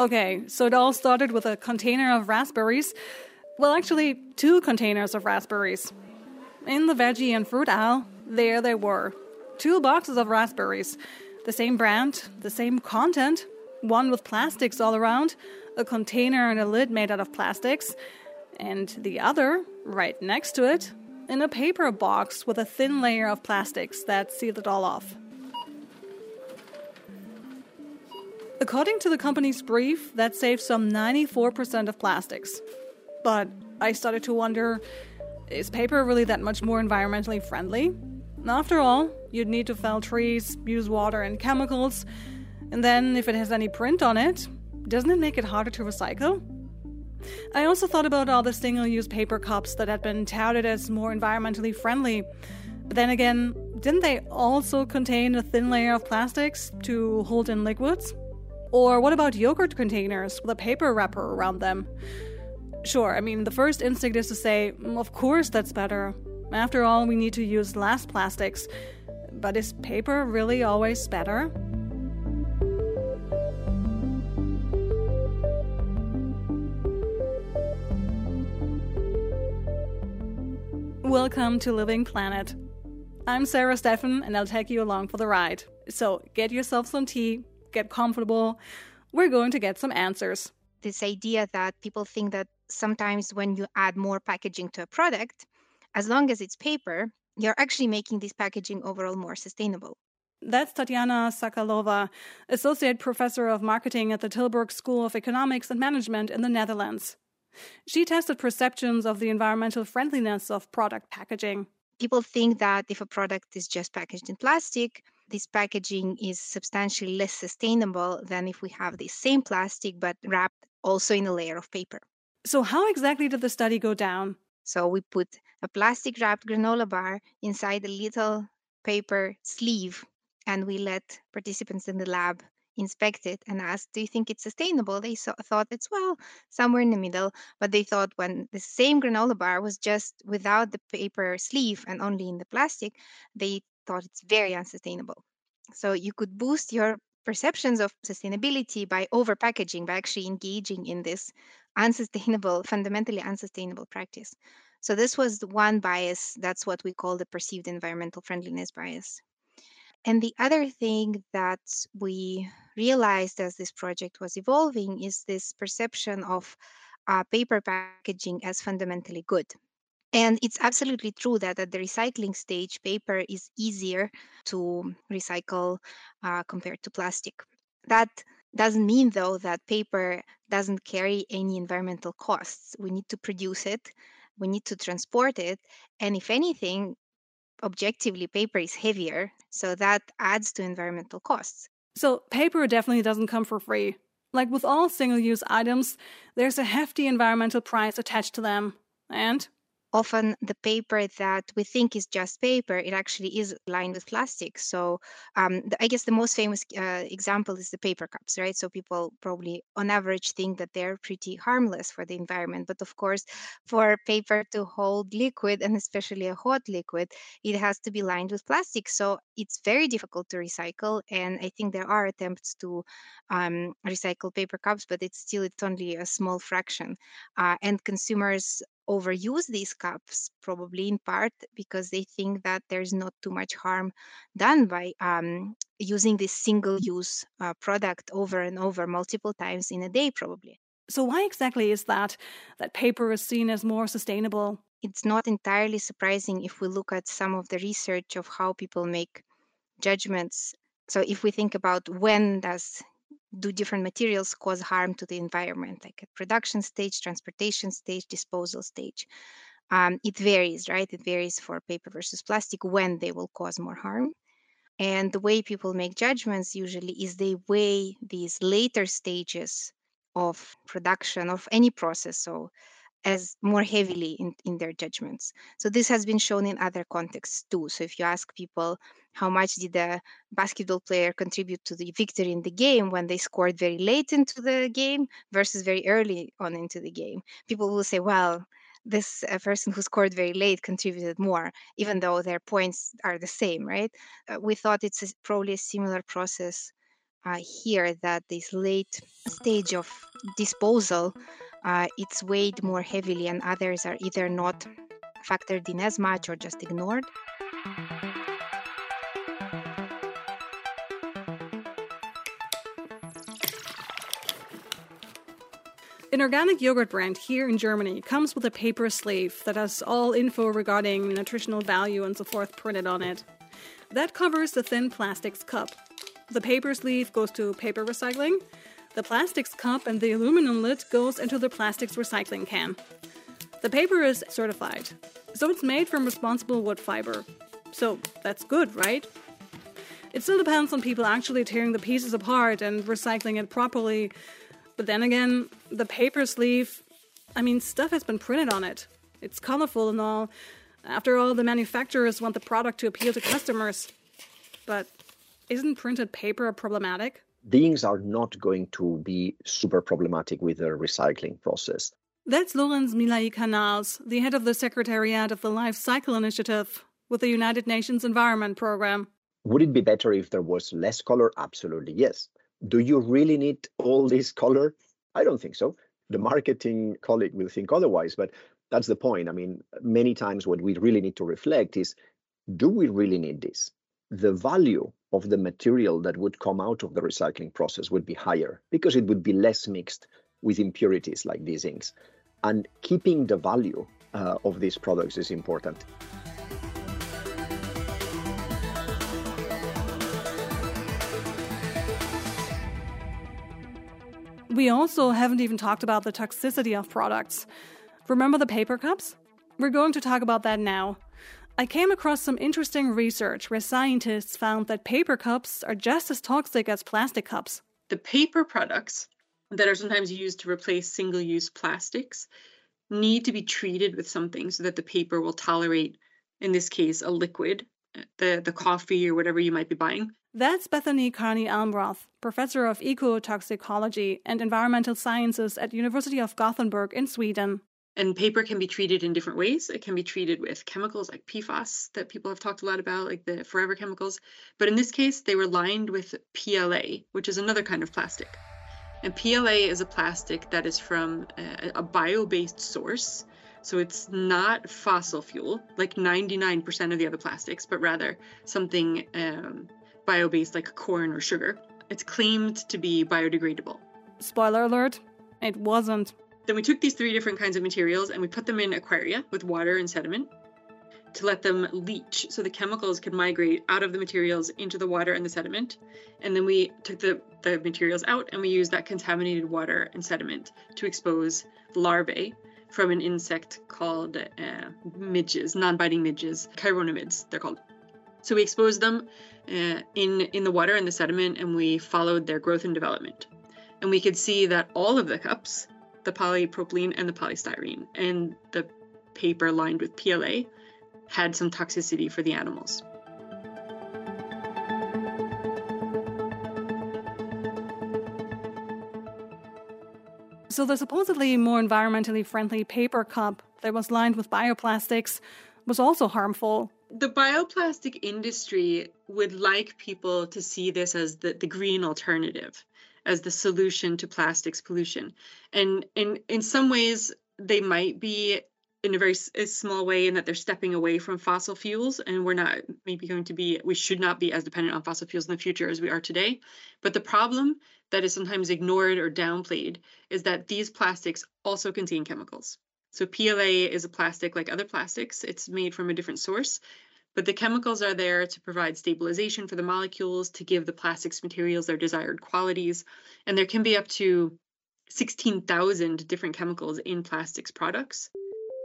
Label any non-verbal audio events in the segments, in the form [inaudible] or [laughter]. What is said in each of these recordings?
Okay, so it all started with a container of raspberries. Well, actually, two containers of raspberries. In the veggie and fruit aisle, there they were. Two boxes of raspberries. The same brand, the same content, one with plastics all around, a container and a lid made out of plastics, and the other, right next to it, in a paper box with a thin layer of plastics that sealed it all off. According to the company's brief, that saved some 94% of plastics. But I started to wonder is paper really that much more environmentally friendly? After all, you'd need to fell trees, use water and chemicals, and then if it has any print on it, doesn't it make it harder to recycle? I also thought about all the single use paper cups that had been touted as more environmentally friendly. But then again, didn't they also contain a thin layer of plastics to hold in liquids? Or what about yogurt containers with a paper wrapper around them? Sure, I mean, the first instinct is to say, mm, of course that's better. After all, we need to use less plastics. But is paper really always better? Welcome to Living Planet. I'm Sarah Steffen, and I'll take you along for the ride. So get yourself some tea, get comfortable. We're going to get some answers. This idea that people think that sometimes when you add more packaging to a product, as long as it's paper, you're actually making this packaging overall more sustainable. That's Tatiana Sokolova, Associate Professor of Marketing at the Tilburg School of Economics and Management in the Netherlands. She tested perceptions of the environmental friendliness of product packaging. People think that if a product is just packaged in plastic, this packaging is substantially less sustainable than if we have the same plastic but wrapped also in a layer of paper. So, how exactly did the study go down? So, we put a plastic wrapped granola bar inside a little paper sleeve and we let participants in the lab inspect it and asked, Do you think it's sustainable? They so- thought it's, well, somewhere in the middle. But they thought when the same granola bar was just without the paper sleeve and only in the plastic, they thought it's very unsustainable. So you could boost your perceptions of sustainability by over packaging, by actually engaging in this unsustainable, [laughs] fundamentally unsustainable practice. So this was the one bias. That's what we call the perceived environmental friendliness bias. And the other thing that we realized as this project was evolving is this perception of uh, paper packaging as fundamentally good. And it's absolutely true that at the recycling stage, paper is easier to recycle uh, compared to plastic. That doesn't mean, though, that paper doesn't carry any environmental costs. We need to produce it, we need to transport it, and if anything, objectively, paper is heavier. So that adds to environmental costs. So, paper definitely doesn't come for free. Like with all single use items, there's a hefty environmental price attached to them. And often the paper that we think is just paper it actually is lined with plastic. So um, the, i guess the most famous uh, example is the paper cups right? So people probably on average think that they're pretty harmless for the environment but of course for paper to hold liquid and especially a hot liquid it has to be lined with plastic. So it's very difficult to recycle and i think there are attempts to um, recycle paper cups but it's still it's only a small fraction. Uh, and consumers overuse these cups, probably in part because they think that there's not too much harm done by um, using this single use uh, product over and over multiple times in a day, probably. So, why exactly is that that paper is seen as more sustainable? It's not entirely surprising if we look at some of the research of how people make judgments. So, if we think about when does do different materials cause harm to the environment, like at production stage, transportation stage, disposal stage. Um, it varies, right? It varies for paper versus plastic when they will cause more harm. And the way people make judgments usually is they weigh these later stages of production of any process. So as more heavily in, in their judgments. So this has been shown in other contexts too. So if you ask people how much did the basketball player contribute to the victory in the game when they scored very late into the game versus very early on into the game, people will say, well, this uh, person who scored very late contributed more, even though their points are the same, right? Uh, we thought it's a, probably a similar process uh, here that this late stage of disposal uh, it's weighed more heavily and others are either not factored in as much or just ignored. An organic yogurt brand here in Germany comes with a paper sleeve that has all info regarding nutritional value and so forth printed on it. That covers the thin plastics cup. The paper sleeve goes to paper recycling, the plastics cup and the aluminum lid goes into the plastics recycling can. The paper is certified, so it's made from responsible wood fiber. So that's good, right? It still depends on people actually tearing the pieces apart and recycling it properly. But then again, the paper sleeve, I mean, stuff has been printed on it. It's colorful and all. After all, the manufacturers want the product to appeal to customers. But isn't printed paper problematic? Things are not going to be super problematic with the recycling process. That's Llorenç Milà i Canals, the head of the Secretariat of the Life Cycle Initiative with the United Nations Environment Programme. Would it be better if there was less color? Absolutely, yes. Do you really need all this color? I don't think so. The marketing colleague will think otherwise, but that's the point. I mean, many times what we really need to reflect is do we really need this? The value of the material that would come out of the recycling process would be higher because it would be less mixed with impurities like these inks. And keeping the value uh, of these products is important. We also haven't even talked about the toxicity of products. Remember the paper cups? We're going to talk about that now. I came across some interesting research where scientists found that paper cups are just as toxic as plastic cups. The paper products that are sometimes used to replace single use plastics need to be treated with something so that the paper will tolerate, in this case, a liquid, the, the coffee or whatever you might be buying. That's Bethany Carney Almroth, professor of ecotoxicology and environmental sciences at University of Gothenburg in Sweden. And paper can be treated in different ways. It can be treated with chemicals like PFAS that people have talked a lot about, like the forever chemicals. But in this case, they were lined with PLA, which is another kind of plastic. And PLA is a plastic that is from a, a bio based source. So it's not fossil fuel like 99% of the other plastics, but rather something um, bio based like corn or sugar. It's claimed to be biodegradable. Spoiler alert, it wasn't. Then we took these three different kinds of materials and we put them in aquaria with water and sediment to let them leach so the chemicals could migrate out of the materials into the water and the sediment. And then we took the, the materials out and we used that contaminated water and sediment to expose larvae from an insect called uh, midges, non-biting midges, chironomids, they're called. So we exposed them uh, in in the water and the sediment, and we followed their growth and development. And we could see that all of the cups the polypropylene and the polystyrene, and the paper lined with PLA had some toxicity for the animals. So the supposedly more environmentally friendly paper cup that was lined with bioplastics was also harmful. The bioplastic industry would like people to see this as the, the green alternative as the solution to plastics pollution. And in in some ways, they might be in a very a small way in that they're stepping away from fossil fuels and we're not maybe going to be we should not be as dependent on fossil fuels in the future as we are today. But the problem that is sometimes ignored or downplayed is that these plastics also contain chemicals. So pla is a plastic like other plastics. It's made from a different source but the chemicals are there to provide stabilization for the molecules, to give the plastics materials their desired qualities. And there can be up to 16,000 different chemicals in plastics products.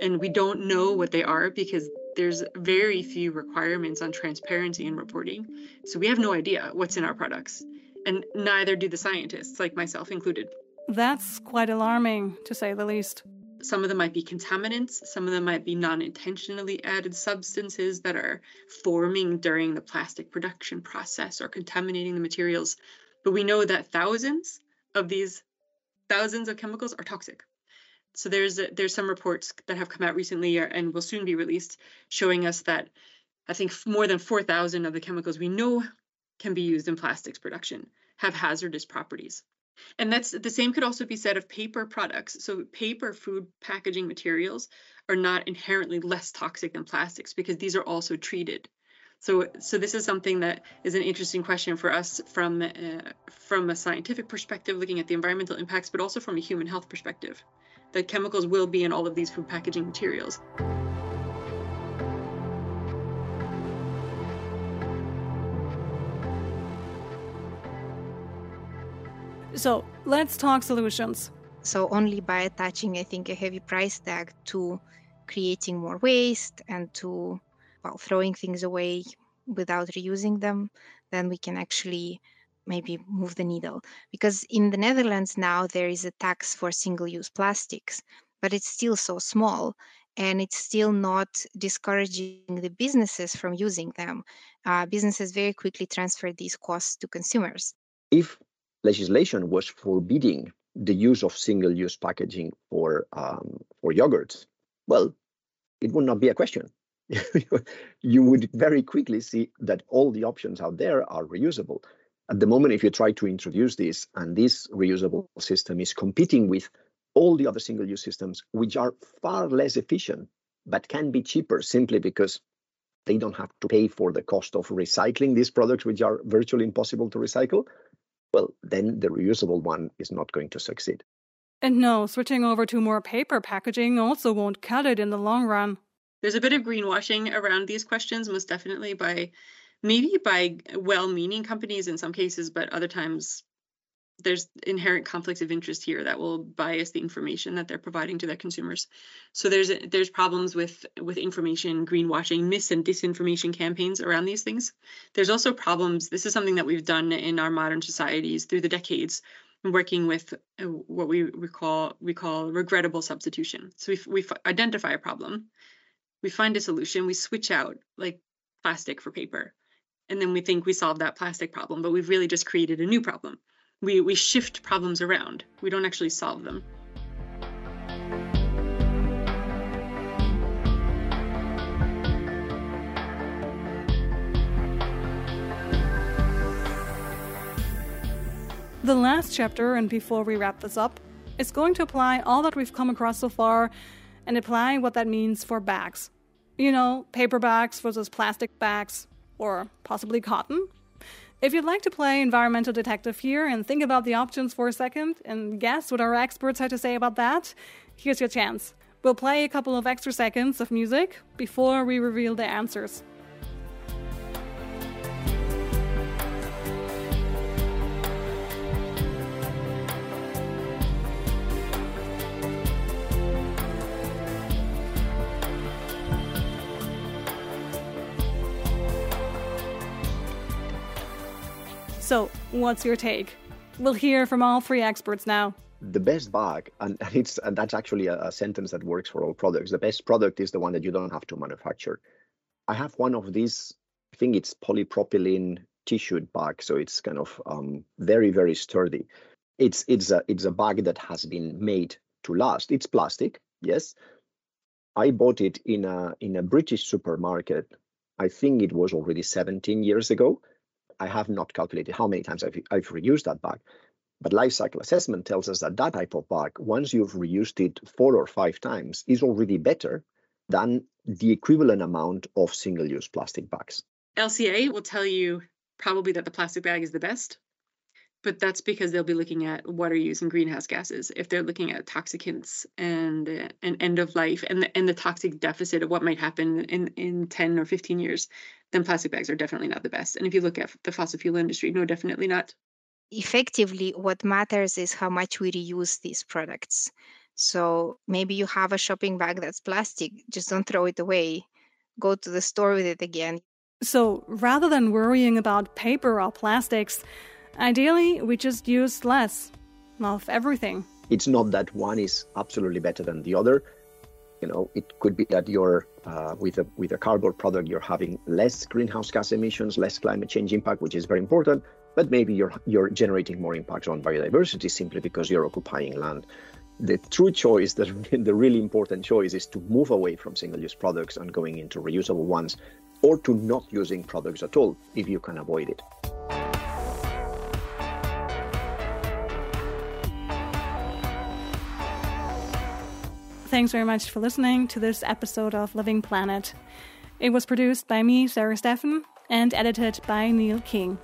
And we don't know what they are because there's very few requirements on transparency and reporting. So we have no idea what's in our products. And neither do the scientists, like myself included. That's quite alarming, to say the least. Some of them might be contaminants, some of them might be non intentionally added substances that are forming during the plastic production process or contaminating the materials. But we know that thousands of these thousands of chemicals are toxic. So there's there's some reports that have come out recently uh, and will soon be released showing us that I think more than 4,000 of the chemicals we know can be used in plastics production have hazardous properties. And that's the same could also be said of paper products. So paper food packaging materials are not inherently less toxic than plastics because these are also treated. So, so this is something that is an interesting question for us from uh, from a scientific perspective, looking at the environmental impacts, but also from a human health perspective. That chemicals will be in all of these food packaging materials. So let's talk solutions. So only by attaching, I think, a heavy price tag to creating more waste and to well, throwing things away without reusing them, then we can actually maybe move the needle. Because in the Netherlands now there is a tax for single-use plastics, but it's still so small and it's still not discouraging the businesses from using them. Uh, businesses very quickly transfer these costs to consumers. If legislation was forbidding the use of single-use packaging for um, for yogurts, well, it would not be a question. [laughs] you would very quickly see that all the options out there are reusable. At the moment, if you try to introduce this and this reusable system is competing with all the other single-use systems, which are far less efficient but can be cheaper simply because they don't have to pay for the cost of recycling these products, which are virtually impossible to recycle, well, then the reusable one is not going to succeed. And no, switching over to more paper packaging also won't cut it in the long run. There's a bit of greenwashing around these questions, most definitely by maybe by well meaning companies in some cases, but other times there's inherent conflicts of interest here that will bias the information that they're providing to their consumers. So there's there's problems with with information greenwashing, mis and disinformation campaigns around these things. There's also problems. This is something that we've done in our modern societies through the decades, working with uh, what we, we call we call regrettable substitution. So we we identify a problem, we find a solution, we switch out like plastic for paper, and then we think we solved that plastic problem, but we've really just created a new problem we, we shift problems around. We don't actually solve them. The last chapter, and before we wrap this up, is going to apply all that we've come across so far and apply what that means for bags. You know, paper bags versus plastic bags, or possibly cotton, if you'd like to play environmental detective here and think about the options for a second and guess what our experts had to say about that, here's your chance. We'll play a couple of extra seconds of music before we reveal the answers. So, what's your take? We'll hear from all three experts now. The best bag, [laughs] and, it's and that's actually a, a sentence that works for all products. The best product is the one that you don't have to manufacture. I have one of these. I think it's polypropylene tissue bag, so it's kind of um, very very sturdy. It's it's a it's a bag that has been made to last. It's plastic, yes. I bought it in a in a British supermarket. I think it was already 17 years ago I have not calculated how many times I've, I've reused that bag. But life cycle assessment tells us that that type of bag, once you've reused it four or five times, is already better than the equivalent amount of single use plastic bags. LCA will tell you probably that the plastic bag is the best but that's because they'll be looking at water use and greenhouse gases. If they're looking at toxicants and uh, and end of life and the, and the toxic deficit of what might happen in in 10 or 15 years, then plastic bags are definitely not the best. And if you look at the fossil fuel industry, no, definitely not. Effectively, what matters is how much we reuse these products. So maybe you have a shopping bag that's plastic, just don't throw it away. Go to the store with it again. So rather than worrying about paper or plastics, Ideally, we just use less of everything. It's not that one is absolutely better than the other. You know, it could be that you're uh, with a with a cardboard product, you're having less greenhouse gas emissions, less climate change impact, which is very important. But maybe you're you're generating more impact on biodiversity simply because you're occupying land. The true choice, the, [laughs] the really important choice, is to move away from single-use products and going into reusable ones, or to not using products at all if you can avoid it. Thanks very much for listening to this episode of Living Planet. It was produced by me, Sarah Steffen, and edited by Neil King.